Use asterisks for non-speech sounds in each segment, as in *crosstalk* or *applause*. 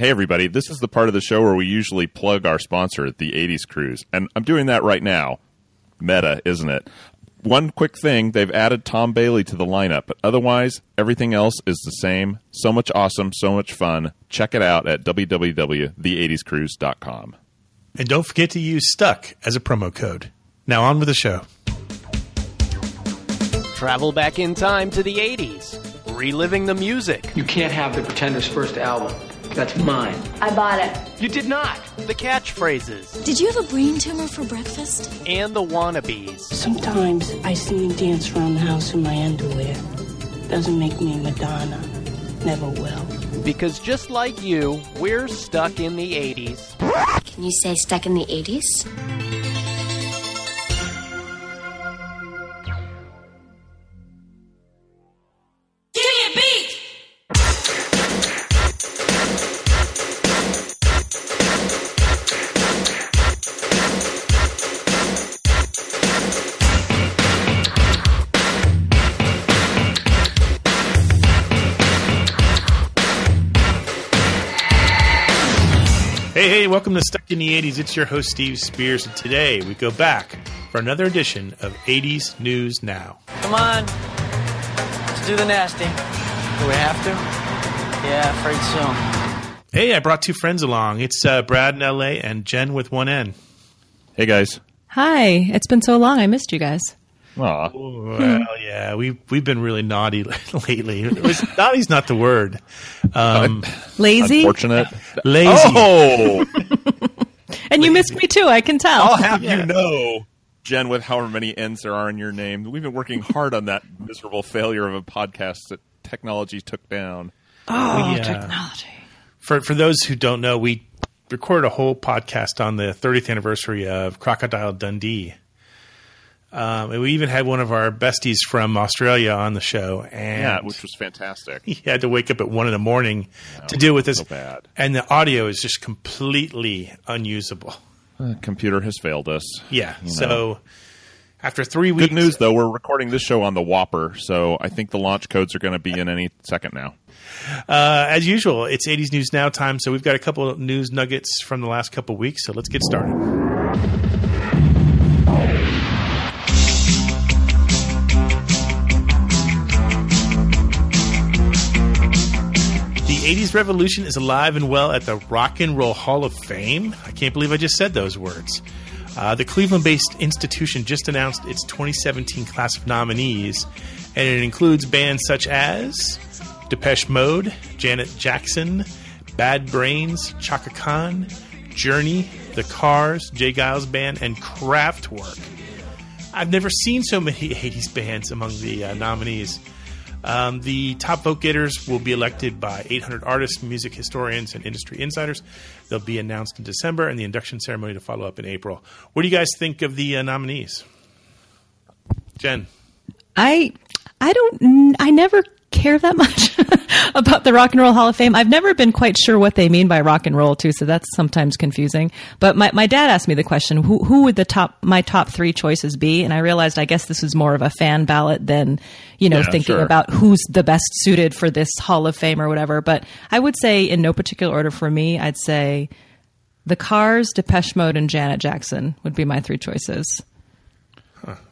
Hey, everybody, this is the part of the show where we usually plug our sponsor, the 80s Cruise. And I'm doing that right now. Meta, isn't it? One quick thing they've added Tom Bailey to the lineup, but otherwise, everything else is the same. So much awesome, so much fun. Check it out at www.the80scruise.com. And don't forget to use STUCK as a promo code. Now on with the show. Travel back in time to the 80s, reliving the music. You can't have the Pretenders' first album. That's mine. I bought it. You did not. The catchphrases Did you have a brain tumor for breakfast? and the wannabes. Sometimes I see him dance around the house in my underwear. Doesn't make me Madonna. Never will. Because just like you, we're stuck in the 80s. Can you say stuck in the 80s? Hey, hey, welcome to Stuck in the 80s. It's your host, Steve Spears, and today we go back for another edition of 80s News Now. Come on. Let's do the nasty. Do we have to? Yeah, afraid so. Hey, I brought two friends along. It's uh, Brad in LA and Jen with one N. Hey, guys. Hi, it's been so long. I missed you guys. Aw. Well, yeah, we've, we've been really naughty *laughs* lately. It was, naughty's not the word. Um, *laughs* Lazy, Unfortunate. lazy. Oh! *laughs* and you missed me too. I can tell. I'll have you know, Jen, with however many N's there are in your name, we've been working hard on that miserable failure of a podcast that technology took down. oh, yeah. technology. For, for those who don't know, we recorded a whole podcast on the 30th anniversary of Crocodile Dundee. Um, we even had one of our besties from Australia on the show, and Yeah, which was fantastic. he had to wake up at one in the morning to deal with this. so bad. And the audio is just completely unusable. The computer has failed us. Yeah. You know. So after three weeks, Good news, though, we're recording this show on the Whopper, so I think the launch codes are going to be in any second now. uh, as usual, it's 80s News Now time. So we've got a couple of news nuggets from the last couple of weeks. So let's get started. 80s revolution is alive and well at the Rock and Roll Hall of Fame. I can't believe I just said those words. Uh, the Cleveland based institution just announced its 2017 class of nominees, and it includes bands such as Depeche Mode, Janet Jackson, Bad Brains, Chaka Khan, Journey, The Cars, J. Geils Band, and Kraftwerk. I've never seen so many 80s bands among the uh, nominees. Um, the top vote getters will be elected by 800 artists, music historians, and industry insiders. They'll be announced in December, and the induction ceremony to follow up in April. What do you guys think of the uh, nominees? Jen. I I don't I never care that much *laughs* about the Rock and Roll Hall of Fame. I've never been quite sure what they mean by rock and roll too, so that's sometimes confusing. But my, my dad asked me the question, who who would the top my top three choices be? And I realized I guess this was more of a fan ballot than, you know, Yeah, thinking sure. about who's the best suited for this Hall of Fame or whatever. But I would say in no particular order for me, I'd say the Cars, Depeche Mode, and Janet Jackson would be my three choices.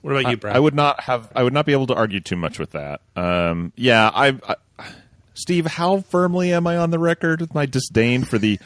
What about you, Brad? I would not have. I would not be able to argue too much with that. Um, yeah, I, I. Steve, how firmly am I on the record with my disdain for the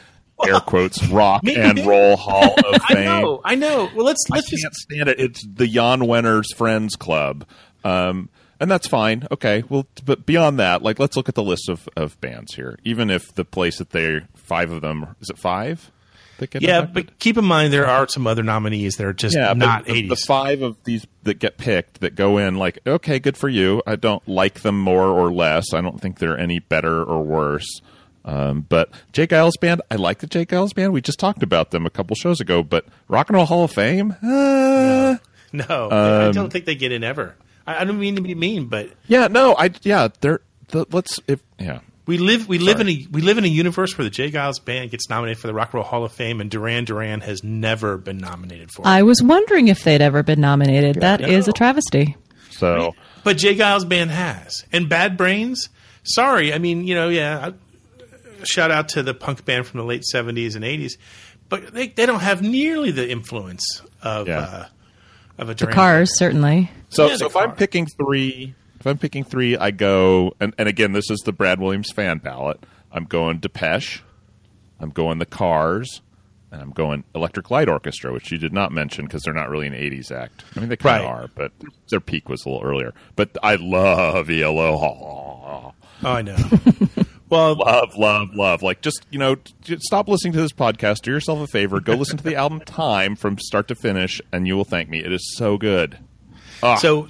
air *laughs* quotes rock Me- and roll Hall of *laughs* I Fame? know, I know. Well, let's I let's just can't stand it. It's the Jan Wenner's Friends Club, um, and that's fine. Okay, well, but beyond that, like let's look at the list of, of bands here. Even if the place that they five of them is it five? That get yeah, inducted? but keep in mind there are some other nominees that are just yeah, not the, 80s. the five of these that get picked that go in, like, okay, good for you. I don't like them more or less. I don't think they're any better or worse. Um, but J. Geils Band, I like the J. Geils Band. We just talked about them a couple shows ago. But Rock and Roll Hall of Fame, uh, no, I Um, don't think they get in ever. I, I don't mean to be mean, but yeah, no, I yeah, they're the, let's if yeah. We live we live Sorry. in a we live in a universe where the J. Geils Band gets nominated for the Rock and Roll Hall of Fame, and Duran Duran has never been nominated for. it. I was wondering if they'd ever been nominated. That is a travesty. So But J. Geils Band has, and Bad Brains. Sorry, I mean you know yeah. I- shout out to the punk band from the late '70s and '80s, but they, they don't have nearly the influence of Yeah. uh, of a The Duran Cars, certainly. So, Yeah, so the if I'm picking three, if I'm picking three, I go and, and again, this is the Brad Williams fan ballot. I'm going Depeche, I'm going the Cars, and I'm going Electric Light Orchestra, which you did not mention because they're not really an '80s act. I mean, they kind of Right. are, but their peak was a little earlier. But I love ELO. Oh, I know. *laughs* well, Love, love, love. Like, just you know, stop listening to this podcast. Do yourself a favor. Go listen to the album Time from start to finish, and you will thank me. It is so good. Ah. So,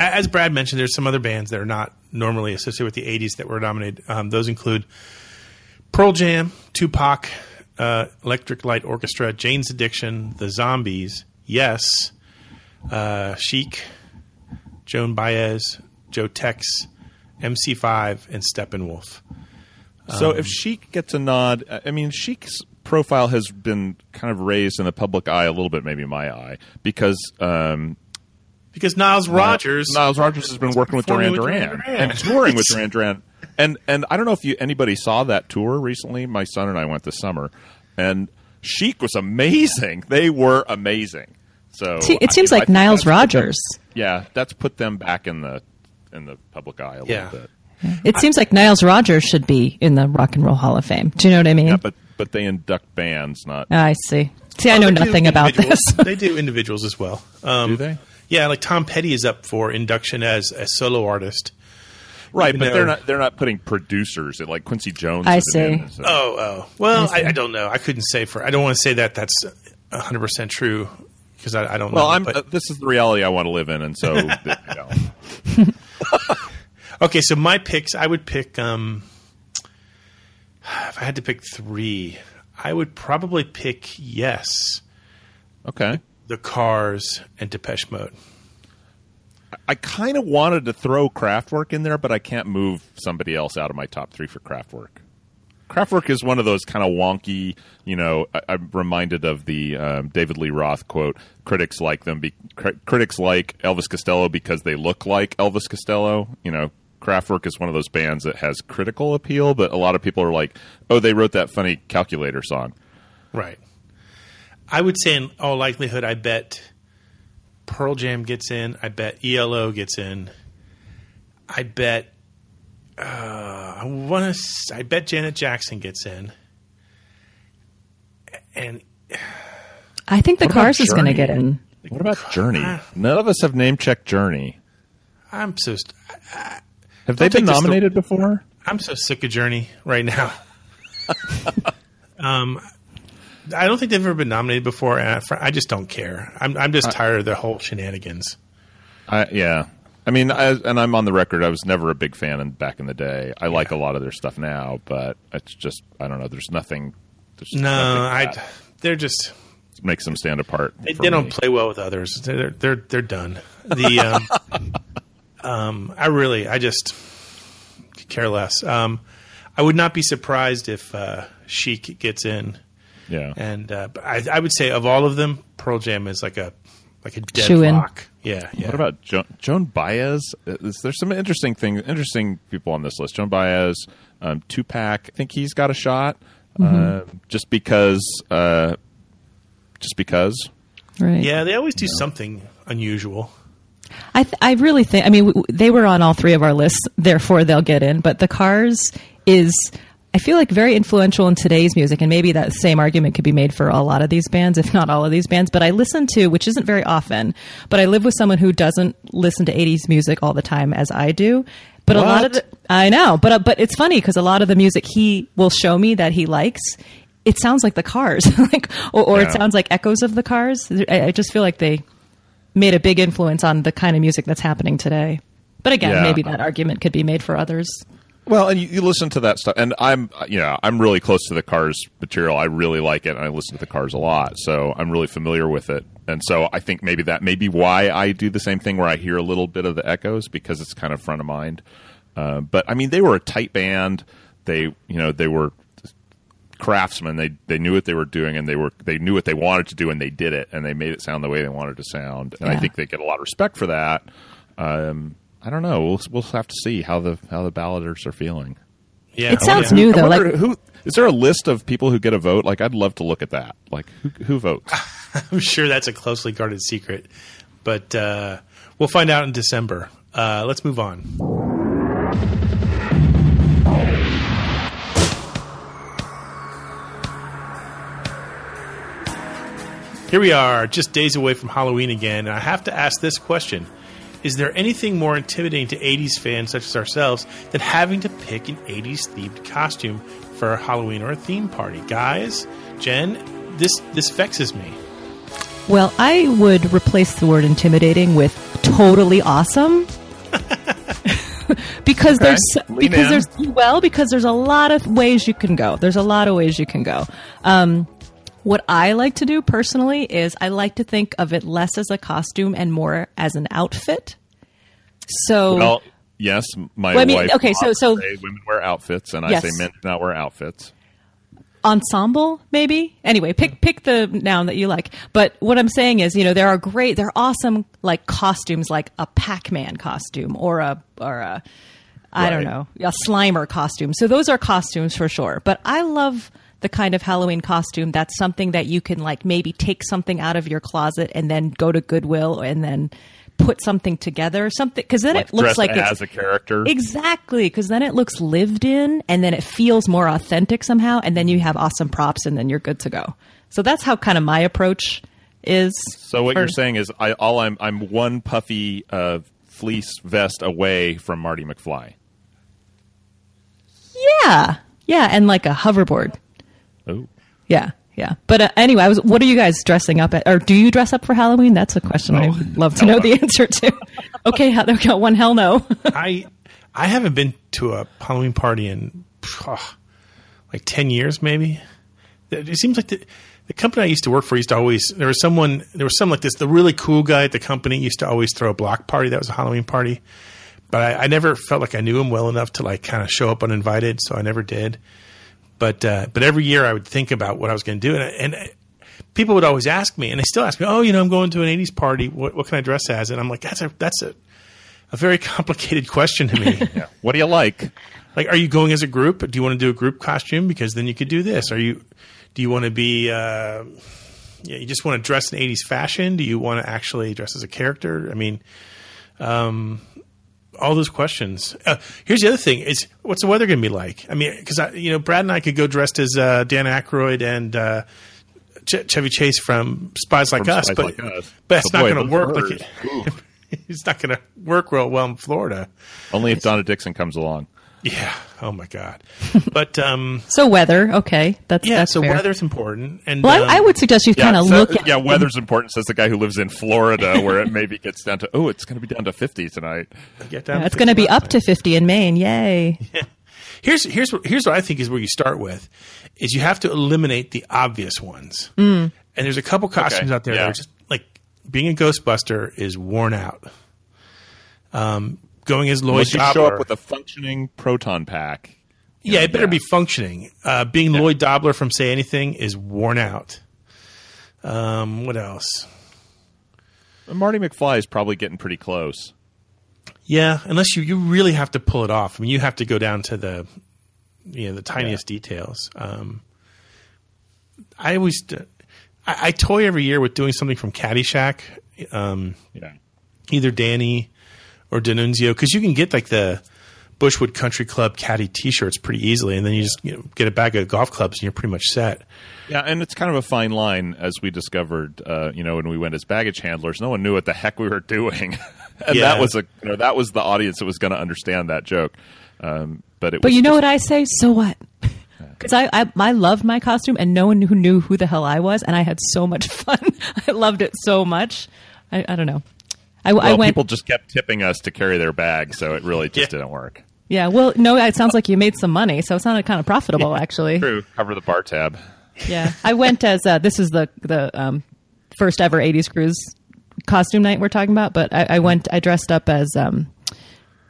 as Brad mentioned, there's some other bands that are not normally associated with the '80s that were nominated. Um, those include Pearl Jam, Tupac, uh, Electric Light Orchestra, Jane's Addiction, The Zombies, Yes, uh, Chic, Joan Baez, Joe Tex, MC5, and Steppenwolf. So if Chic gets a nod, I I mean, Chic's profile has been kind of raised in the public eye a little bit, maybe my eye, because um, Because Niles Rodgers, Niles Rodgers has been working with Duran Duran, Duran Duran. and touring with Duran Duran, and and I don't know if you anybody saw that tour recently. My son and I went this summer, and Chic was amazing. They were amazing. So it seems I like think Niles that's put them- Rodgers. yeah, that's put them back in the in the public eye a Yeah. little bit. It seems like Niles Rodgers should be in the Rock and Roll Hall of Fame. Do you know what I mean? Yeah, but but they induct bands, not I see. See, I know nothing about this. they do individuals as well. Um, do they? Yeah, like Tom Petty is up for induction as a solo artist. Right, Even but they're not they're not putting producers like Quincy Jones. I is in, see. so- Oh, oh. Well, I. I, I don't know. I couldn't say for. I don't want to say that that's hundred percent true because I, I don't Well, know. I'm. but- uh, this is the reality I want to live in, and so *laughs* you know. *laughs* okay, so my picks. I would pick. Um, if I had to pick three, I would probably pick Yes, okay. The Cars, and Depeche Mode. I kind of wanted to throw Kraftwerk in there, but I can't move somebody else out of my top three for Kraftwerk. Kraftwerk is one of those kind of wonky, you know. I, I'm reminded of the um, David Lee Roth quote: "Critics like them. Be, cri- critics like Elvis Costello because they look like Elvis Costello." You know, Kraftwerk is one of those bands that has critical appeal, but a lot of people are like, "Oh, they wrote that funny calculator song." Right. I would say, in all likelihood, I bet Pearl Jam gets in. I bet ELO gets in. I bet. Uh, I want to. I bet Janet Jackson gets in. And I think the Cars is going to get in. What about Journey? None of us have name checked Journey. I'm so st- Have they been take this the- nominated before? I'm so sick of Journey right now. *laughs* um, I don't think they've ever been nominated before, and I, I just don't care. I'm I'm just tired of their whole shenanigans. I, yeah. I mean, I, and I'm on the record. I was never a big fan in, back in the day. I like a lot of their stuff now, but it's just I don't know. There's nothing. There's No, nothing I. They're just makes them stand apart. They, they don't play well with others. They're they're they're done. The *laughs* um, um, I really I just care less. Um, I would not be surprised if uh, Chic gets in, Yeah. and uh, I, I would say of all of them, Pearl Jam is like a like a dead Shoo-in. rock. Yeah, yeah. What about jo- Joan Baez? Is, there's some interesting things, interesting people on this list. Joan Baez, um, Tupac. I think he's got a shot. Mm-hmm. Uh, just because, uh, just because. Right. yeah? They always do something unusual. I th- I really think. I mean, w- they were on all three of our lists, therefore they'll get in. But the Cars is, I feel like, very influential in today's music, and maybe that same argument could be made for a lot of these bands, if not all of these bands. But I listen to, which isn't very often, but I live with someone who doesn't listen to '80s music all the time as I do. But a lot of the, I know, but uh, but it's funny because a lot of the music he will show me that he likes. It sounds like the Cars, *laughs* like, or, or it sounds like echoes of the Cars. I, I just feel like they made a big influence on the kind of music that's happening today. But again, Yeah. maybe that argument could be made for others. Well, and you, you listen to that stuff, and I'm, you know, I'm really close to the Cars material. I really like it, and I listen to the Cars a lot, so I'm really familiar with it. And so I think maybe that may be why I do the same thing, where I hear a little bit of the echoes because it's kind of front of mind. Uh, but I mean, they were a tight band. They, you know, they were craftsmen. They they knew what they were doing, and they were they knew what they wanted to do, and they did it, and they made it sound the way they wanted to sound. And I think they get a lot of respect for that. Um, I don't know. We'll we'll have to see how the how the balloters are feeling. Yeah, It sounds yeah. new though. Like who is there a list of people who get a vote? Like, I'd love to look at that. Like, who, who votes? *laughs* I'm sure that's a closely guarded secret, but uh, we'll find out in December. Uh, let's move on. Here we are, just days away from Halloween again, and I have to ask this question. Is there anything more intimidating to 80s fans such as ourselves than having to pick an 80s themed costume for a Halloween or a theme party? Guys, Jen, this this vexes me. Well, I would replace the word intimidating with totally awesome. *laughs* because Okay. there's Lean because in. there's well because there's a lot of ways you can go. There's a lot of ways you can go. Um, what I like to do personally is I like to think of it less as a costume and more as an outfit. So Well, yes, my Well, I mean, wife. okay, so- so- women wear outfits, and Yes. I say men do not wear outfits. ensemble maybe anyway pick pick the noun that you like but what i'm saying is you know there are great there are awesome like costumes like a pac-man costume or a or a i don't know a slimer costume so those are costumes for sure but i love the kind of halloween costume that's something that you can like maybe take something out of your closet and then go to goodwill and then put something together something because then Like it looks like as a character. Exactly, because then it looks lived in, and then it feels more authentic somehow, and then you have awesome props, and then you're good to go. So that's how kind of my approach is. So what for- you're saying is, I all I'm I'm one puffy uh, fleece vest away from Marty McFly. Yeah, yeah, and like a hoverboard. Oh, Yeah, yeah. But uh, anyway, I was. What are you guys dressing up at, or do you dress up for Halloween? That's a question I would love to know Hell the answer to. *laughs* okay, one hell no. *laughs* I I haven't been to a Halloween party in oh, like ten years, maybe. It it seems like the the company I used to work for used to always there was someone there was some like this the really cool guy at the company used to always throw a block party that was a Halloween party, but I, I never felt like I knew him well enough to like kind of show up uninvited, so I never did. But uh, but every year I would think about what I was going to do, and, I- and I- people would always ask me, and they still ask me, "Oh, you know, I'm going to an '80s party. What, what can I dress as?" And I'm like, "That's a that's a a very *laughs* complicated question to me. *laughs* yeah. What do you like? like, are you going as a group? Do you want to do a group costume? Because then you could do this. Are you? Do you want to be? Uh, yeah, you just want to dress in '80s fashion? Do you want to actually dress as a character? I mean, um, all those questions. Uh, here's the other thing: is what's the weather going to be like? I mean, because you know, Brad and I could go dressed as uh, Dan Aykroyd and. Uh, Ch- Chevy Chase from Spies Like From Us, Spies but, Like Us. but it's But not going to work. Like it, it's not going to work real well in Florida. Only if Donna Dixon comes along. Yeah. Oh my God. *laughs* But um, so weather, okay, that's yeah. That's so fair. weather's important, and Well, um, I, I would suggest you kind of so- look at yeah, weather's important. Says the guy who lives in Florida, where it *laughs* maybe gets down to oh, it's going to be down to fifty tonight. get down. Yeah, it's going to be 51. up to 50 in Maine. Yay. Yeah. Here's here's what, here's what I think is where you start with, is you have to eliminate the obvious ones. Mm. And there's a couple costumes Okay, out there that are just like being a Ghostbuster is worn out. Um, going as Lloyd Unless you show Dobler, up with a functioning proton pack. yeah, it better be functioning. Uh, being Lloyd Dobler from Say Anything is worn out. Um, what else? Marty McFly is probably getting pretty close. Yeah, unless you, you really have to pull it off. I mean, you have to go down to the you know the tiniest details. Um, I always I, I toy every year with doing something from Caddyshack, um, Yeah. either Danny or D'Annunzio, because you can get like the Bushwood Country Club caddy T-shirts pretty easily, and then you just you know, get a bag of golf clubs and you're pretty much set. Yeah, and it's kind of a fine line, as we discovered. Uh, you know, when we went as baggage handlers, no one knew what the heck we were doing, *laughs* and Yeah. that was a you know, that was the audience that was going to understand that joke. Um, but it But was you know just- what I say? So what? Because I, I I loved my costume, and no one who knew who the hell I was, and I had so much *laughs* fun. I loved it so much. I, I don't know. I, I went. people just kept tipping us to carry their bags, so it really just Yeah. didn't work. yeah. Well, no. It sounds like you made some money, so it sounded kind of profitable, actually. True, cover the bar tab. Yeah. I went as uh, this is the the um, first ever '80s cruise costume night we're talking about, but I, I went. I dressed up as um,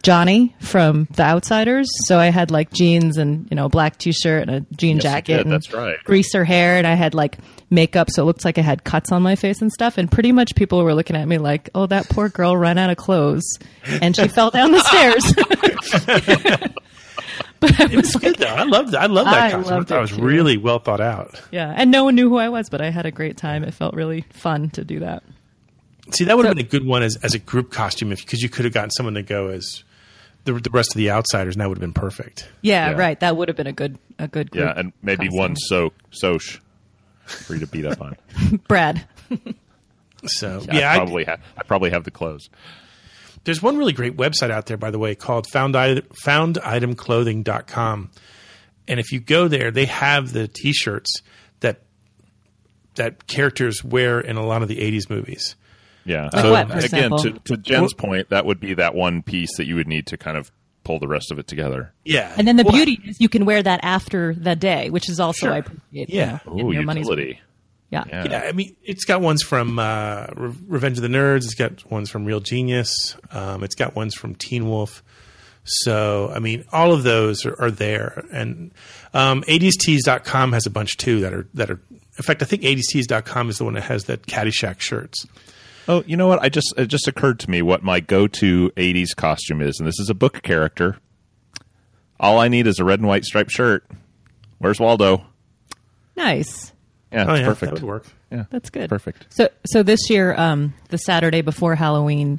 Johnny from The Outsiders. So I had like jeans and you know a black t-shirt and a jean Yes, jacket. and That's right. Greaser hair, and I had like makeup, so it looked like I had cuts on my face and stuff. And pretty much people were looking at me like, "Oh, that poor girl ran out of clothes, and she fell down the stairs." *laughs* *laughs* But I It was was like, good though. I loved. I loved that I costume. I loved thought it was too. really well thought out. yeah, and no one knew who I was, but I had a great time. It felt really fun to do that. See, that would have been a good one as as a group costume, if because you could have gotten someone to go as the, the rest of the outsiders, and that would have been perfect. Yeah, Yeah. right. That would have been a good a good group. Yeah, and maybe costume. one so Soc for you to beat up on. *laughs* Brad. So I yeah, I- probably have. I probably have the clothes. There's one really great website out there, by the way, called found, founditemclothing.com. And if you go there, they have the T-shirts that that characters wear in a lot of the '80s movies. Yeah. Like so what, for again, to, to Jen's point, that would be that one piece that you would need to kind of pull the rest of it together. Yeah, And then the Well, beauty is you can wear that after the day, which is also Sure. I appreciate. Yeah. you know, Ooh, your money's utility. Yeah. Yeah. Yeah, I mean, it's got ones from uh, Re- Revenge of the Nerds. It's got ones from Real Genius. Um, it's got ones from Teen Wolf. So, I mean, all of those are, are there. And um, 80stees.com has a bunch too that are that are. In fact, I think 80stees.com is the one that has that Caddyshack shirts. Oh, you know what? I just it just occurred to me what my go-to '80s costume is, and this is a book character. All I need is a red and white striped shirt. Where's Waldo? Nice. Yeah, Oh it's yeah, perfect. that would work. Yeah, That's good. Perfect. So so this year, um, the Saturday before Halloween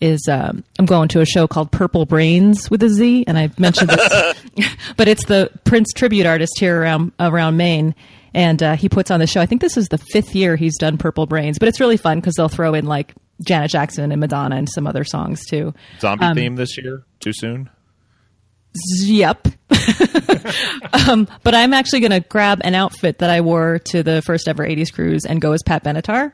is um, I'm going to a show called Purple Brainz with a Z, and I mentioned this, *laughs* *laughs* but it's the Prince tribute artist here around around Maine, and uh, he puts on the show. I think this is the fifth year he's done Purple Brainz, but it's really fun because they'll throw in like Janet Jackson and Madonna and some other songs too. Zombie Um, theme this year? Too soon? Yep. *laughs* um, but I'm actually going to grab an outfit that I wore to the first ever 80s cruise and go as Pat Benatar,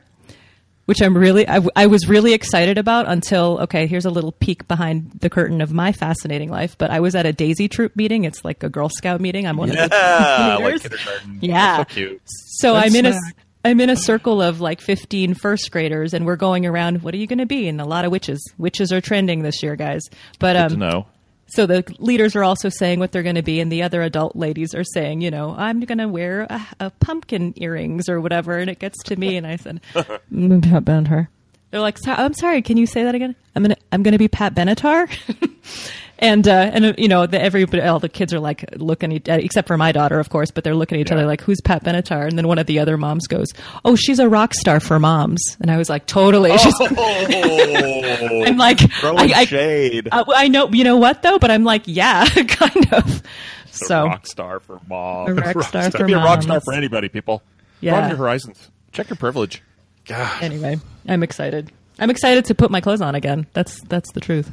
which I'm really, I, w- I was really excited about until, okay, here's a little peek behind the curtain of my fascinating life. But I was at a Daisy Troop meeting. It's like a Girl Scout meeting. I'm one of the Yeah, *laughs* like kindergarten. Yeah. so cute. So Good I'm in a snack. I'm in a circle of like 15 first graders, and we're going around. What are you going to be? And a lot of witches. Witches are trending this year, guys. But Good um, to know. So the leaders are also saying what they're going to be, and the other adult ladies are saying, you know, I'm going to wear a, a pumpkin earrings or whatever. And it gets to me, and I said, *laughs* mm, Pat Benatar. They're like, "So- I'm sorry, can you say that again? I'm gonna I'm gonna be Pat Benatar. *laughs* And uh, and uh, you know the, everybody, all the kids are like looking at, except for my daughter, of course, but they're looking at each other like, "Who's Pat Benatar?" And then one of the other moms goes, "Oh, she's a rock star for moms." And I was like, "Totally." Oh, *laughs* *laughs* I'm like, I, I, shade. uh, I know, you know what though, but I'm like, yeah, *laughs* kind of. It's So rock star for mom. a rock star for Be a rock star for anybody, people. Yeah. Broaden your horizons. Check your privilege. God, Anyway, I'm excited. I'm excited to put my clothes on again. That's that's the truth.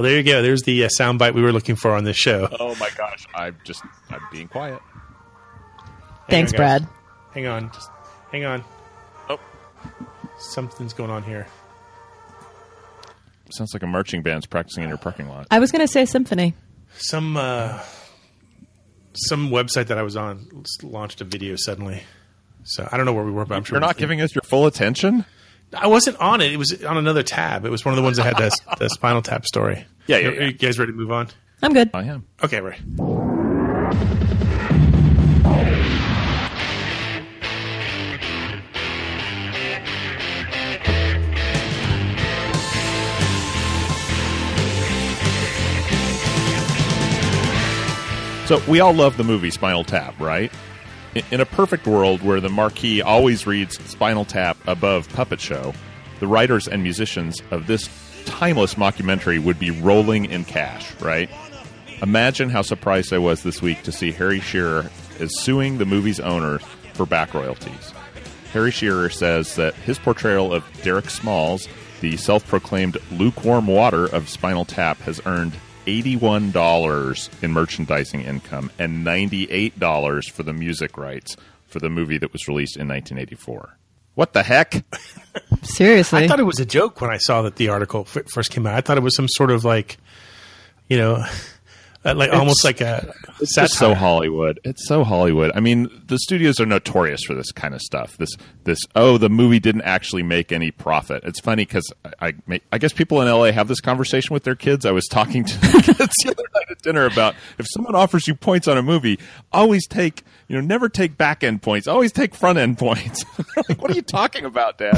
Well, there you go. There's the uh, soundbite we were looking for on this show. Oh my gosh, I'm just I'm being quiet. Thanks, on. Brad. Hang on, just hang on. Oh, Something's going on here. sounds like a marching band's practicing in your parking lot. I was going to say symphony. Some uh, some website that I was on launched a video suddenly. So I don't know where we were, but I'm sure You're not giving us your full attention. I wasn't on it. It was on another tab. It was one of the ones that had the, *laughs* the Spinal Tap story. Yeah, yeah, Are, yeah. are you guys ready to move on? I'm good. I am. Okay, right. So we all love the movie Spinal Tap, right? In- a perfect world where the marquee always reads Spinal Tap above Puppet Show, the writers and musicians of this timeless mockumentary would be rolling in cash, right? Imagine how surprised I was this week to see Harry Shearer is suing the movie's owner for back royalties. Harry Shearer says that his portrayal of Derek Smalls, the self proclaimed lukewarm water of Spinal Tap, has earned $81 in merchandising income and $98 for the music rights for the movie that was released in 1984. What the heck? *laughs* Seriously. I thought it was a joke when I saw that the article f- first came out. I thought it was some sort of like, you know, uh, like almost like a It's satire. so Hollywood. It's so Hollywood. I mean, the studios are notorious for this kind of stuff. This, this. Oh, the movie didn't actually make any profit. It's funny because I, I, ma- I guess people in LA have this conversation with their kids. I was talking to *laughs* the kids the other night at dinner about if someone offers you points on a movie, always take, you know, never take back end points. Always take front end points. *laughs* like, what are you talking about, Dad?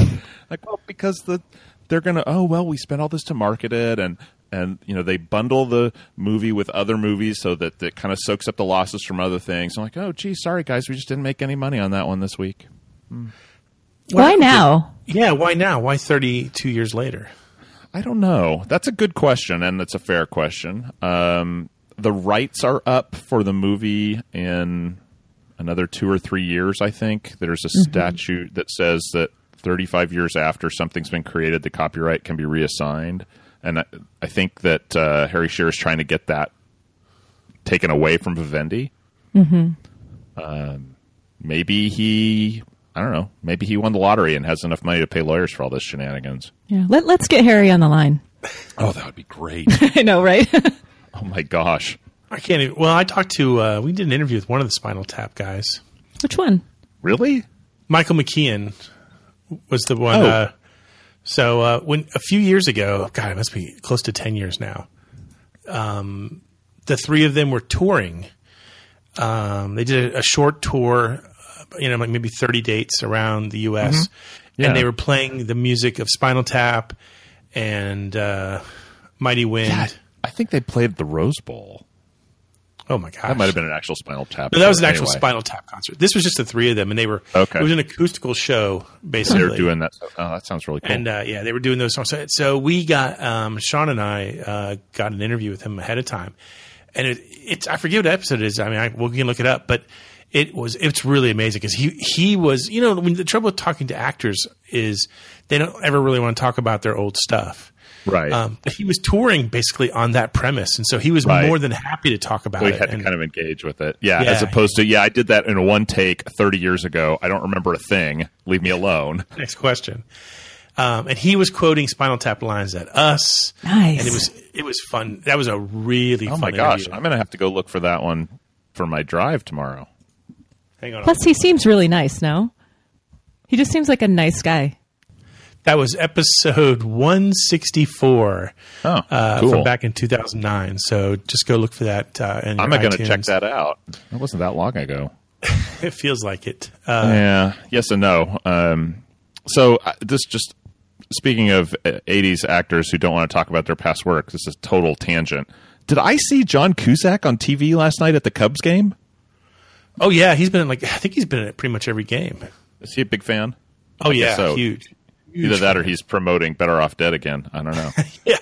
Like, well, because the they're gonna. Oh, well, we spent all this to market it and. And you know they bundle the movie with other movies so that it kind of soaks up the losses from other things. I'm like, oh, gee, sorry guys, we just didn't make any money on that one this week. Why now? Yeah, why now? Why 32 years later? I don't know. That's a good question, and it's a fair question. Um, the rights are up for the movie in another two or three years. I think there's a statute that says that 35 years after something's been created, the copyright can be reassigned, and I, I think that uh, Harry Shearer is trying to get that taken away from Vivendi. Um, maybe he. I don't know. Maybe he won the lottery and has enough money to pay lawyers for all this shenanigans. Yeah. Let, let's get Harry on the line. *laughs* Oh, that would be great. *laughs* I know, right? *laughs* oh my gosh. I can't even. Well, I talked to, uh, we did an interview with one of the Spinal Tap guys. Which one? Really? Michael McKean was the one. Oh. Uh, so uh, when a few years ago, God, it must be close to ten years now. Um, the three of them were touring. Um, they did a, a short tour, uh, you know, like maybe thirty dates around the U.S. Yeah. and they were playing the music of Spinal Tap and uh, Mighty Wind. I think they played the Rose Bowl. Oh my gosh, That might have been an actual Spinal Tap. No, that was an actual anyway. Spinal Tap concert. This was just the three of them, and they were Okay. It was an acoustical show, basically. They were doing that. Oh, that sounds really cool. And uh, yeah, they were doing those songs. So, so we got um, Sean and I uh, got an interview with him ahead of time, and it, it's I forget what episode it is. I mean, I, we can look it up, but it was it's really amazing because he he was you know when the trouble with talking to actors is they don't ever really want to talk about their old stuff. Right. Um, but he was touring basically on that premise, and so he was Right. more than happy to talk about we it. We had to And- kind of engage with it. Yeah, Yeah. as opposed to, yeah, I did that in one take 30 years ago. I don't remember a thing. Leave me alone. *laughs* Next question. Um, and he was quoting Spinal Tap lines at us. Nice. And it was it was fun. That was a really Oh fun my gosh. interview. I'm going to have to go look for that one for my drive tomorrow. Hang on. Plus, he seems really nice. No, he just seems like a nice guy. That was episode 164 Oh, uh, cool. from back in 2009. So just go look for that. Uh, in I'm your going to check that out. It wasn't that long ago. *laughs* It feels like it. Uh, yeah. Yes and no. Um, so uh, this just speaking of uh, 80s actors who don't want to talk about their past work. This is a total tangent. Did I see John Cusack on TV last night at the Cubs game? oh yeah, he's been in like I think he's been in pretty much every game. Is he a big fan? Oh yeah, so. huge. Either that or he's promoting Better Off Dead again. I don't know. *laughs* Yeah,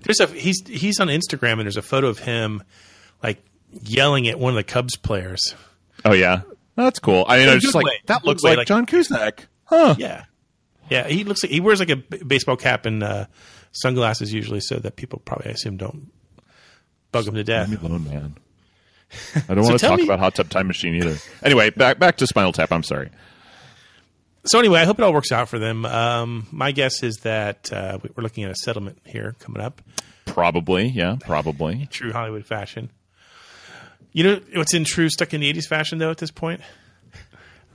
there's a he's he's on Instagram and there's a photo of him like yelling at one of the Cubs players. oh yeah, that's cool. I mean, I was just like, way. that looks like, like- John Cusack, huh? Yeah, yeah. He looks like he wears like a b- baseball cap and uh, sunglasses usually, so that people probably I assume don't bug him to death. Leave me alone, man. *laughs* I don't want to talk me- about Hot Tub Time Machine either. Anyway, back back to Spinal Tap. I'm sorry. So anyway, I hope it all works out for them. Um, my guess is that uh, we're looking at a settlement here coming up, Probably, yeah, probably. *laughs* true Hollywood fashion. You know what's in true stuck in the '80s fashion though at this point?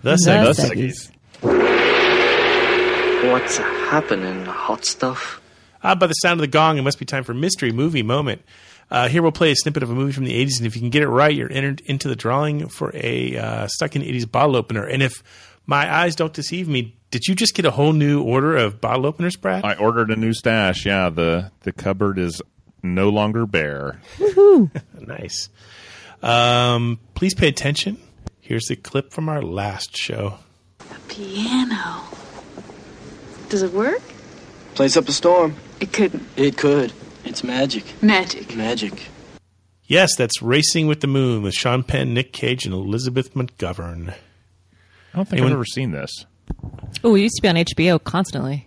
The The segment. Seggies. What's happening, hot stuff? Ah, by the sound of the gong, it must be time for mystery movie moment. Uh, here we'll play a snippet of a movie from the 80s, and if you can get it right, you're entered into the drawing for a uh, stuck in the 80s bottle opener. And if my eyes don't deceive me, did you just get a whole new order of bottle openers, Brad? I ordered a new stash. Yeah, the the cupboard is no longer bare. *laughs* Nice. Um, please pay attention. Here's the clip from our last show. A piano. Does it work? Plays up a storm. It couldn't. It could. It's magic. Magic. Magic. Yes, that's Racing with the Moon with Sean Penn, Nick Cage, and Elizabeth McGovern. I don't think Anyone- I've ever seen this. Oh, it used to be on HBO constantly.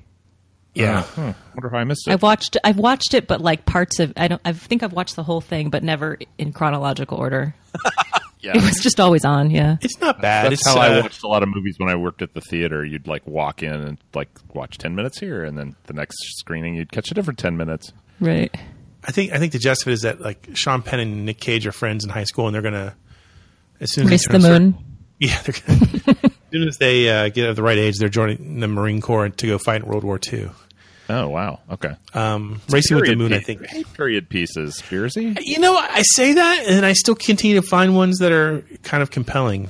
Yeah. Uh, huh. Wonder if I missed it. I've watched. I've watched it, but like parts of. I don't. I think I've watched the whole thing, but never in chronological order. *laughs* yeah, It was just always on. Yeah. It's not bad. that's it's how I uh, watched a lot of movies when I worked at the theater. You'd like walk in and like watch ten minutes here, and then the next screening you'd catch a different ten minutes. Right. I think I think the gist of it is that like Sean Penn and Nick Cage are friends in high school, and they're gonna as soon as Race they the turn a certain- moon. *laughs* yeah, they're gonna, as soon as they uh, get of the right age, they're joining the Marine Corps to go fight in World War II. Oh wow, okay. Um, Racing with the Moon, I think. period pieces, Spearsy. You know, I say that, and I still continue to find ones that are kind of compelling.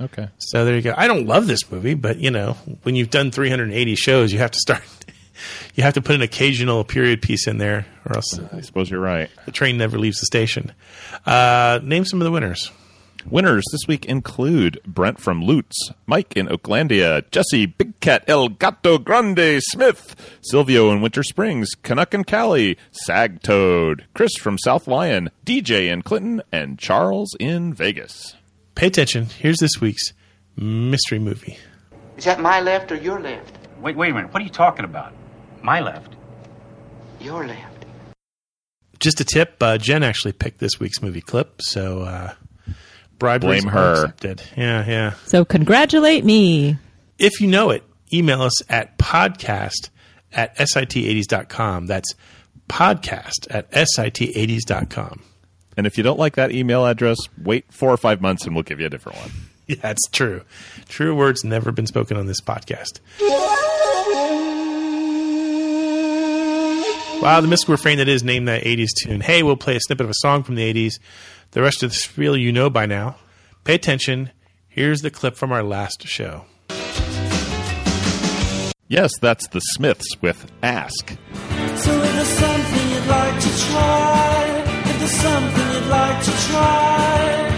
Okay, So there you go. I don't love this movie, but you know, when you've done 380 shows, you have to start *laughs* you have to put an occasional period piece in there, or else I suppose you're right. the train never leaves the station. Uh, name some of the winners. Winners this week include Brent from Lutz, Mike in Oaklandia, Jesse, Big Cat, El Gato Grande, Smith, Silvio in Winter Springs, Canuck and Cali, Sag Toad, Chris from South Lion, DJ in Clinton, and Charles in Vegas. Pay attention. Here's this week's mystery movie. Is that my left or your left? Wait, wait a minute. What are you talking about? My left. Your left. Just a tip: uh, Jen actually picked this week's movie clip, so uh, bribery Blame her. Accepted. Yeah, yeah. So congratulate me. If you know it, email us at podcast at sit80s.com. That's podcast at sit80s.com. And if you don't like that email address, wait four or five months and we'll give you a different one. *laughs* Yeah, it's true. True words never been spoken on this podcast. Wow, the mystical refrain that is name that 80s tune. Hey, we'll play a snippet of a song from the 80s. The rest of the spiel you know by now. Pay attention. Here's the clip from our last show. Yes, that's the Smiths with Ask. So if there's something you'd like to try, if there's something you'd like to try,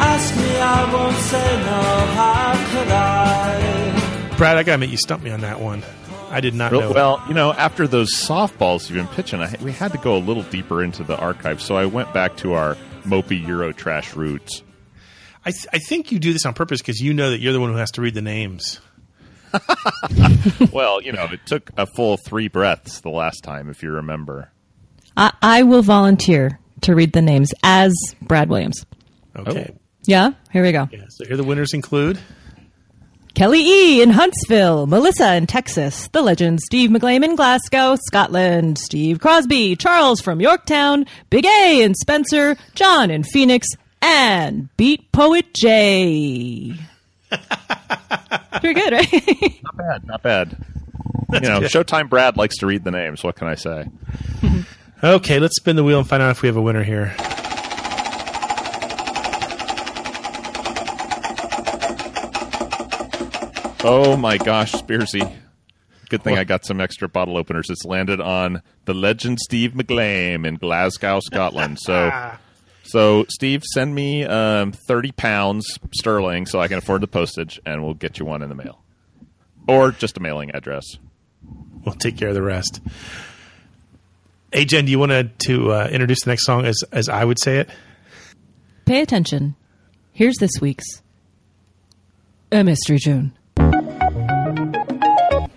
ask me, I won't say no, how could I? Brad, I gotta admit, you stumped me on that one. I did not know. Well, you know, after those softballs you've been pitching, I, we had to go a little deeper into the archive, so I went back to our mopey Euro trash roots. I, th- I think you do this on purpose because you know that you're the one who has to read the names. *laughs* well, you know, it took a full three breaths the last time, if you remember. I, I will volunteer to read the names as Brad Williams. Okay. Oh. Yeah, here we go. Yeah, so here the winners include Kelly E. in Huntsville, Melissa in Texas, the legend Steve McGlame in Glasgow, Scotland, Steve Crosby, Charles from Yorktown, Big A in Spencer, John in Phoenix, and Beat Poet J. *laughs* Pretty good, right? *laughs* Not bad, not bad. you know, Showtime Brad likes to read the names. What can I say? *laughs* Okay, let's spin the wheel and find out if we have a winner here. Oh my gosh, Spearsy. Good thing I got some extra bottle openers. It's landed on the legend Steve McGlame in Glasgow, Scotland. So, *laughs* so Steve, send me um, thirty pounds sterling so I can afford the postage, and we'll get you one in the mail, or just a mailing address. We'll take care of the rest. Hey, Jen, do you want to, to uh, introduce the next song as, as I would say it? Pay attention. Here's this week's A Mystery Tune.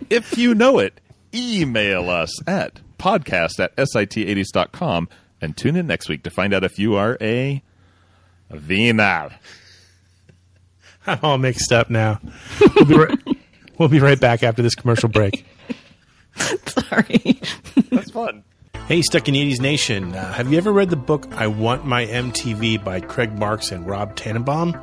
If you know it, email us at podcast at sit80s.com and tune in next week to find out if you are a Wiener. *laughs* I'm all mixed up now. We'll be right, *laughs* we'll be right back after this commercial break. *laughs* Sorry. That's fun. Hey, Stuck in the 80s Nation. Uh, have you ever read the book I Want My MTV by Craig Marks and Rob Tannenbaum?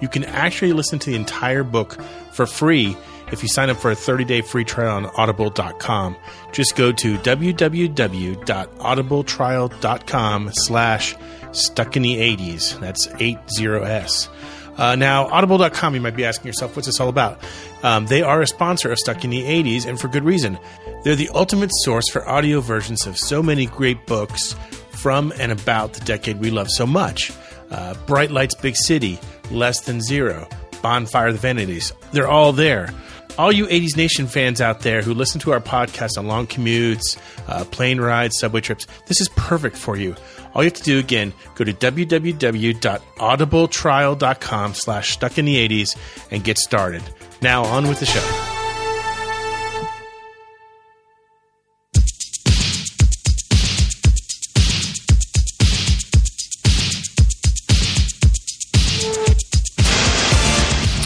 You can actually listen to the entire book for free if you sign up for a 30-day free trial on audible.com. Just go to www.audibletrial.com slash stuck in the 80s. That's 80S. Uh, now, audible.com, you might be asking yourself, what's this all about? Um, they are a sponsor of Stuck in the 80s, and for good reason. They're the ultimate source for audio versions of so many great books from and about the decade we love so much. Uh, Bright Lights Big City, Less Than Zero, Bonfire of the Vanities. They're all there. All you 80s Nation fans out there who listen to our podcast on long commutes, uh, plane rides, subway trips, this is perfect for you. All you have to do again, go to www.audibletrial.com slash stuck in the 80s and get started. Now on with the show.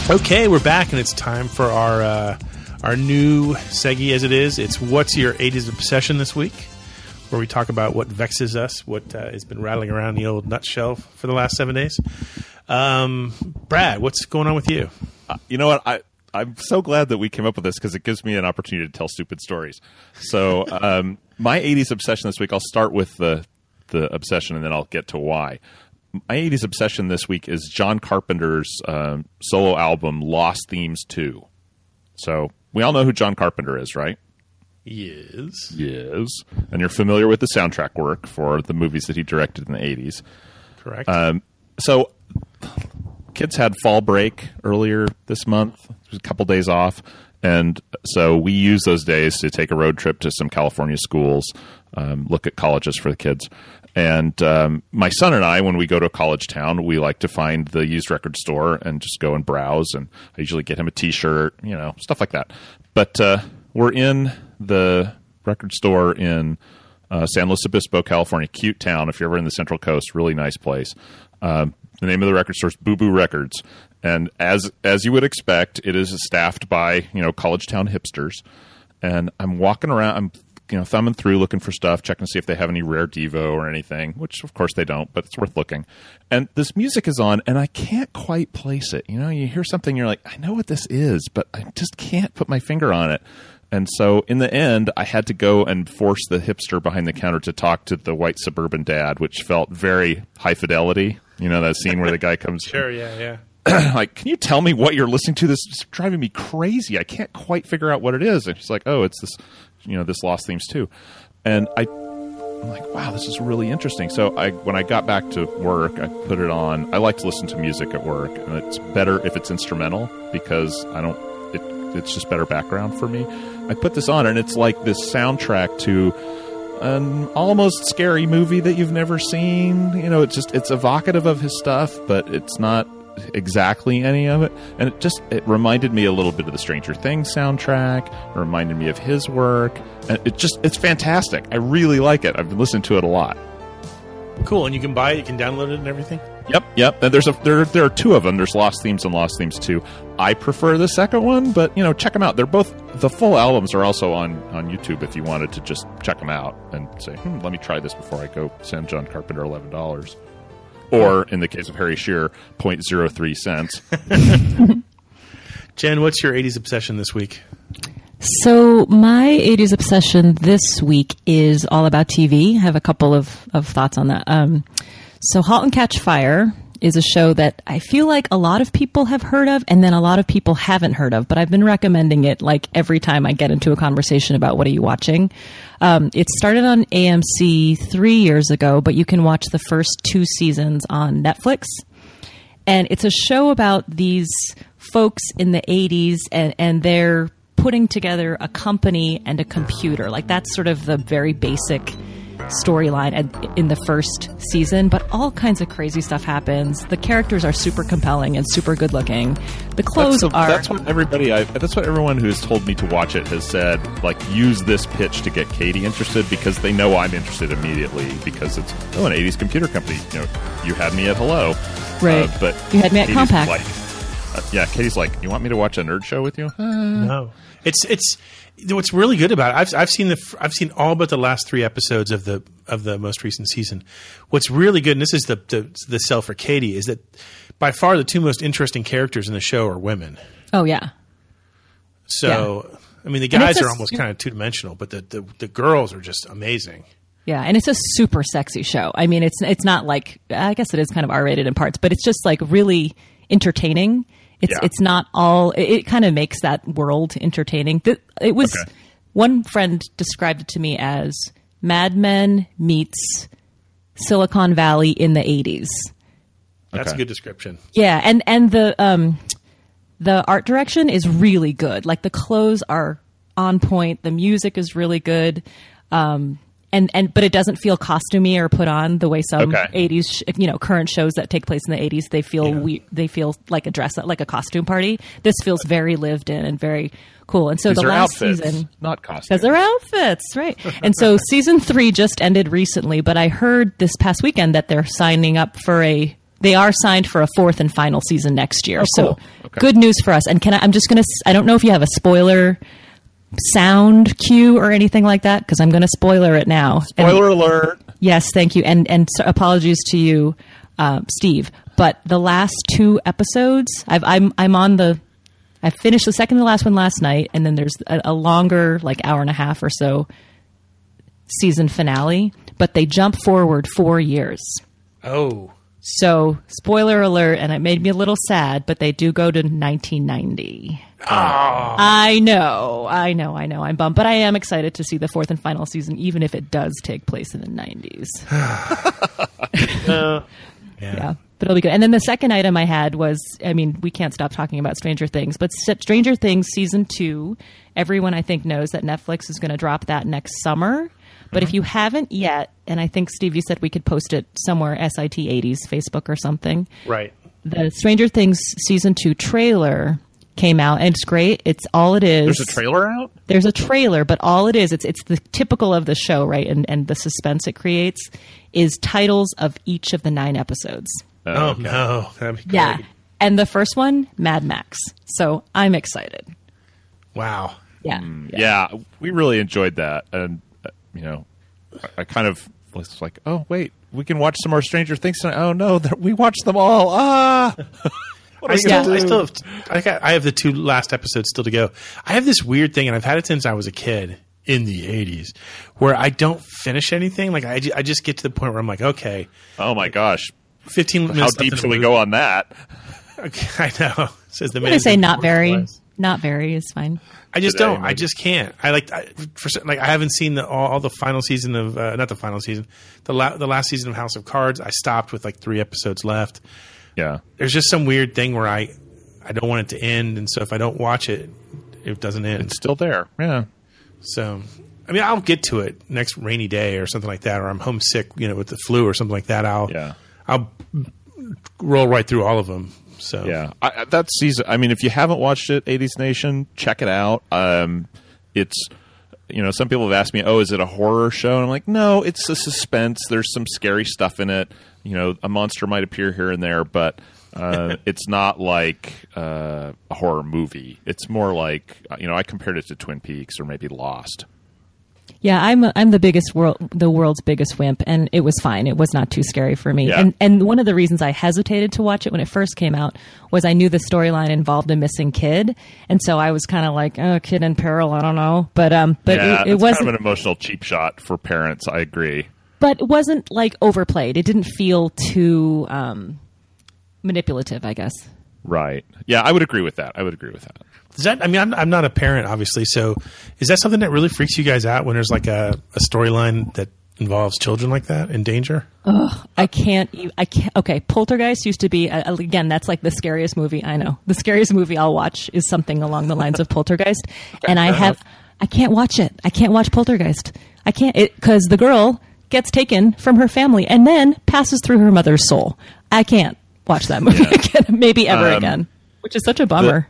Okay, we're back, and it's time for our uh, our new segi as it is. It's what's your '80s obsession this week, where we talk about what vexes us, what uh, has been rattling around the old nutshell for the last seven days. Um, Brad, what's going on with you? Uh, you know what? I I'm so glad that we came up with this because it gives me an opportunity to tell stupid stories. So, um, *laughs* my '80s obsession this week. I'll start with the the obsession, and then I'll get to why. My '80s obsession this week is John Carpenter's um, solo album "Lost Themes 2." So we all know who John Carpenter is, right? Yes. Yes. And you're familiar with the soundtrack work for the movies that he directed in the 80s. Correct. Um, so, kids had fall break earlier this month. It was a couple days off. And so we use those days to take a road trip to some California schools, um, look at colleges for the kids. And um, my son and I, when we go to a college town, we like to find the used record store and just go and browse. And I usually get him a T-shirt, you know, stuff like that. But uh, we're in the record store in uh, San Luis Obispo, California, cute town. If you're ever in the Central Coast, really nice place. Um, the name of the record store is Boo Boo Records, and as as you would expect, it is staffed by you know college town hipsters. And I'm walking around, I'm you know thumbing through, looking for stuff, checking to see if they have any rare Devo or anything. Which of course they don't, but it's worth looking. And this music is on, and I can't quite place it. You know, you hear something, you're like, I know what this is, but I just can't put my finger on it. And so in the end, I had to go and force the hipster behind the counter to talk to the white suburban dad, which felt very high fidelity. You know, that scene where the guy comes. *laughs* Sure, yeah, yeah. *clears throat* like, can you tell me what you're listening to? This is driving me crazy. I can't quite figure out what it is. And she's like, oh, it's this, you know, this Lost Themes Two. And I, I'm like, wow, this is really interesting. So I, when I got back to work, I put it on. I like to listen to music at work, and it's better if it's instrumental because I don't. It, it's just better background for me. I put this on, and it's like this soundtrack to an almost scary movie that you've never seen. You know, it's just it's evocative of his stuff, but it's not exactly any of it. And it just it reminded me a little bit of the Stranger Things soundtrack. It reminded me of his work, and it just it's fantastic. I really like it. I've listened to it a lot. Cool, and you can buy it, you can download it, and everything. Yep, yep. And there's a there there are two of them. There's Lost Themes and Lost Themes Two. I prefer the second one, but you know, check them out. They're both the full albums are also on on YouTube if you wanted to just check them out and say, hmm, let me try this before I go send John Carpenter eleven dollars. Or in the case of Harry Shearer, 0.03 cents. *laughs* Jen, what's your 80s obsession this week? So my 80s obsession this week is all about TV. I have a couple of, of thoughts on that. Um, so *Halt and Catch Fire* is a show that I feel like a lot of people have heard of, and then a lot of people haven't heard of. But I've been recommending it like every time I get into a conversation about what are you watching. Um, it started on AMC three years ago, but you can watch the first two seasons on Netflix. And it's a show about these folks in the 80s, and, and they're putting together a company and a computer. Like that's sort of the very basic storyline in the first season, but all kinds of crazy stuff happens. The characters are super compelling and super good looking. The clothes that's, the- are. that's what everybody. I, that's what everyone who's told me to watch it has said. Like, use this pitch to get Katie interested because they know I'm interested immediately because it's oh an '80s computer company. You know, you had me at Hello, Right. Uh, but You had me at Katie's Compaq. Like, uh, yeah, Katie's like, you want me to watch a nerd show with you? No, *laughs* it's it's what's really good about it. I've I've seen the I've seen all but the last three episodes of the of the most recent season. What's really good, and this is the the, the sell for Katie, is that by far the two most interesting characters in the show are women. oh, yeah. So I mean, the guys it's a are almost kind of two dimensional, but the, the the girls are just amazing. Yeah, and it's a super sexy show. I mean, it's it's not like I guess it is kind of R rated in parts, but it's just like really entertaining. It's Yeah. it's not all. It, it kind of makes that world entertaining. Th- It was Okay. one friend described it to me as Mad Men meets Silicon Valley in the eighties. That's Okay. a good description. Yeah, and and the um the art direction is really good. Like the clothes are on point, the music is really good. Um and and but it doesn't feel costumey or put on the way some Okay. 80s sh- you know current shows that take place in the 80s they feel we they feel like a dress like a costume party. This feels very lived in and very cool. And so These the last outfits, season not costumes. because they're outfits, right? *laughs* and so season three just ended recently, but I heard this past weekend that they're signing up for a. They are signed for a fourth and final season next year. Oh, So. Okay. good news for us. And can I? I'm just gonna. i don't know if you have a spoiler sound cue or anything like that because I'm going to spoiler it now. And- Spoiler alert! Yes, thank you, and and so apologies to you, uh, Steve. But the last two episodes, I've, I'm I'm on the, I finished the second to last one last night, and then there's a, a longer, like hour and a half or so, season finale. But they jump forward four years. Oh, So, spoiler alert, and it made me a little sad, but they do go to 1990. Ah. I know, I know, I know. I'm bummed, but I am excited to see the fourth and final season, even if it does take place in the 90s. *sighs* *laughs* Uh, yeah. yeah. But it'll be good. And then the second item I had was I mean, we can't stop talking about Stranger Things, but Stranger Things season two, everyone I think knows that Netflix is going to drop that next summer. But if mm-hmm. you haven't yet, and I think Steve, you said we could post it somewhere, SIT 80s, Facebook or something. Right. The Stranger Things season two trailer came out, and it's great. It's all it is. There's a trailer out. There's a trailer, but all it is, it's it's the typical of the show, right? And and the suspense it creates is titles of each of the nine episodes. Oh, no. That'd be Yeah. And the first one, Mad Max. So I'm excited. Wow. Yeah. Yeah. we really enjoyed that, and uh, you know, I, I kind of was like, oh wait, we can watch some more Stranger Things tonight. Oh no, th- we watched them all. Ah, *laughs* What are I still, gonna I still have, I, got, I have the two last episodes still to go. I have this weird thing, and I've had it since I was a kid in the '80s, where I don't finish anything. Like I, I just get to the point where I'm like, okay, oh my gosh, 15 minutes. how deep in should we go on that? Okay, *laughs* I know. Says the I'm man. going to say not very. was. Not very is fine. I just Today, don't. I just can't. I like I, for like I haven't seen the all, all the final season of uh, not the final season, the la- the last season of House of Cards. I stopped with like three episodes left. Yeah, There's just some weird thing where I I don't want it to end, and so if I don't watch it, it doesn't end. it's still there. Yeah, So, I mean, I'll get to it next rainy day or something like that, or I'm homesick, you know, with the flu or something like that. I'll Yeah. I'll roll right through all of them. So yeah. I, that season. I mean, if you haven't watched it, '80s Nation, check it out. Um, it's you know, some people have asked me, "Oh, is it a horror show?" And I'm like, "No, it's a suspense. There's some scary stuff in it. You know, a monster might appear here and there, but uh, *laughs* it's not like uh, a horror movie. It's more like you know, I compared it to Twin Peaks or maybe Lost. Yeah, I'm I'm the biggest world the world's biggest wimp, and it was fine. It was not too scary for me. Yeah. And and one of the reasons I hesitated to watch it when it first came out was I knew the storyline involved a missing kid, and so I was kind of like, oh, kid in peril. I don't know, but um, but yeah, it, it wasn't. kind of an emotional cheap shot for parents. I agree. but it wasn't like overplayed. It didn't feel too um, manipulative. I guess. Right. Yeah, I would agree with that. I would agree with that. Is that? I mean, I'm, I'm not a parent, obviously. So, is that something that really freaks you guys out when there's like a, a storyline that involves children like that in danger? Ugh, I can't. I can't. Okay, Poltergeist used to be uh, again. That's like the scariest movie I know. The scariest movie I'll watch is something along the lines of Poltergeist, and I have. I can't watch it. I can't watch Poltergeist. I can't it because the girl gets taken from her family and then passes through her mother's soul. I can't watch that movie *laughs* again. Maybe ever Um, again, which is such a bummer.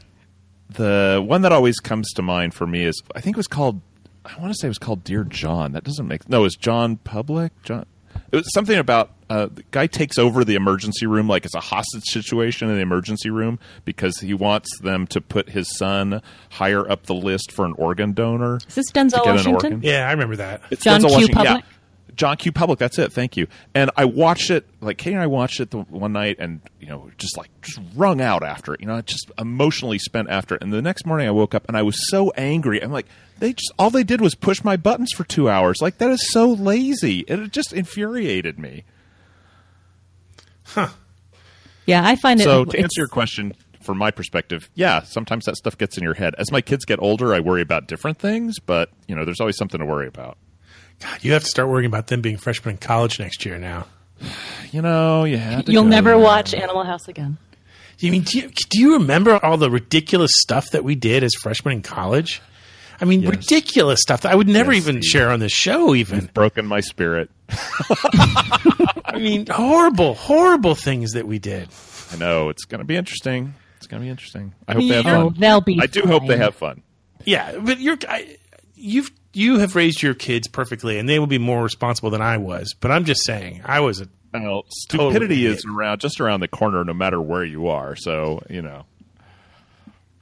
The one that always comes to mind for me is I think it was called I want to say it was called Dear John. That doesn't make no. It was John Public. John. It was something about uh, the guy takes over the emergency room like it's a hostage situation in the emergency room because he wants them to put his son higher up the list for an organ donor. is this Denzel Washington? Yeah, I remember that. It's John Denzel Q. Washington, Public? Yeah. John Q. Public. That's it. Thank you. And I watched it. Like Katie and I watched it the one night, and you know, just like just wrung out after it. You know, just emotionally spent after it. And the next morning, I woke up and I was so angry. I'm like, they just all they did was push my buttons for two hours. Like that is so lazy. It just infuriated me. Huh. Yeah, I find it. So to answer your question, from my perspective, yeah, sometimes that stuff gets in your head. As my kids get older, I worry about different things, but you know, there's always something to worry about. God, you have to start worrying about them being freshmen in college next year now. *sighs* You know, you had to You'll go never watch Animal House again. You mean do you, do you remember all the ridiculous stuff that we did as freshmen in college? I mean, Yes. ridiculous stuff that I would never Yes, even Steve. share on the show. Even broken my spirit. *laughs* I mean, horrible, horrible things that we did. I know it's going to be interesting. It's going to be interesting. I hope Yeah. they have fun. they'll be I do hope they have fun. Yeah, but you're I, you've you have raised your kids perfectly, and they will be more responsible than I was. But I'm just saying, I was a Well, stupidity idiot. is around just around the corner, no matter where you are. So you know,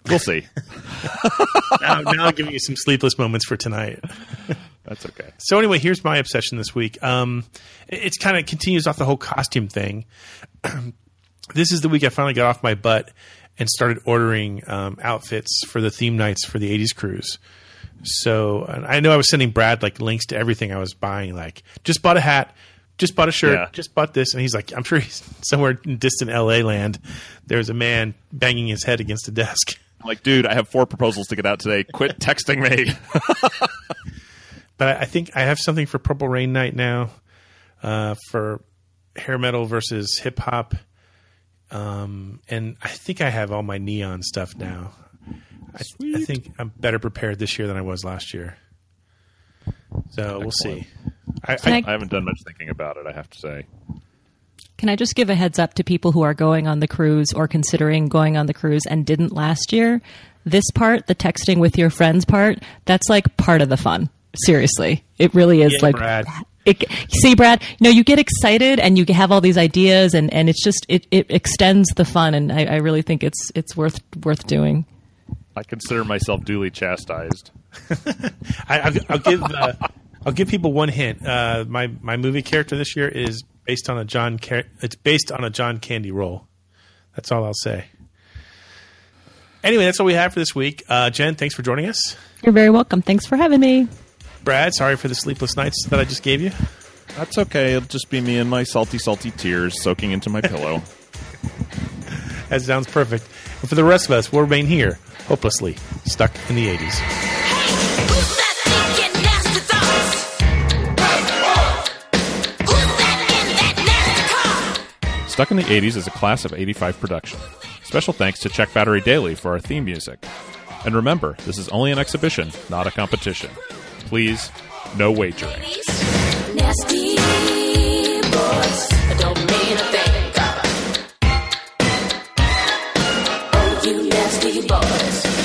we'll see. *laughs* now, now I'm giving you some sleepless moments for tonight. That's okay. So anyway, here's my obsession this week. Um, it- it's kind of continues off the whole costume thing. *clears throat* this is the week I finally got off my butt and started ordering um, outfits for the theme nights for the '80s cruise. So I know I was sending Brad like links to everything I was buying. Like just bought a hat, just bought a shirt, Yeah. just bought this, and he's like, I'm sure he's *laughs* somewhere in distant L.A. land. There's a man banging his head against a desk. I'm *laughs* like, dude, I have four proposals to get out today. Quit *laughs* texting me. But I, I think I have something for Purple Rain Night now, uh, for hair metal versus hip hop, um, and I think I have all my neon stuff now. I, I think I'm better prepared this year than I was last year. So we'll see. I, I, I- I haven't done much thinking about it. I have to say. Can I just give a heads up to people who are going on the cruise or considering going on the cruise and didn't last year? This part, the texting with your friends part, that's like part of the fun. Seriously. It really is Yeah, like Brad. It, see, Brad, you know, you get excited and you have all these ideas and, and it's just, it, it extends the fun. And I, I really think it's, it's worth, worth doing. I consider myself duly chastised. *laughs* I, I'll, I'll give uh, I'll give people one hint. Uh, my my movie character this year is based on a John. Car- it's based on a John Candy role. That's all I'll say. Anyway, that's all we have for this week. Uh, Jen, thanks for joining us. You're very welcome. Thanks for having me. Brad, sorry for the sleepless nights that I just gave you. That's okay. It'll just be me and my salty, salty tears soaking into my pillow. *laughs* That sounds perfect. And for the rest of us, we'll remain here, hopelessly stuck in the 80s. Stuck in the 80s is a class of 85 production. Special thanks to Check Battery Daily for our theme music. And remember, this is only an exhibition, not a competition. Please, no wagering. Nasty boys. Bubbles.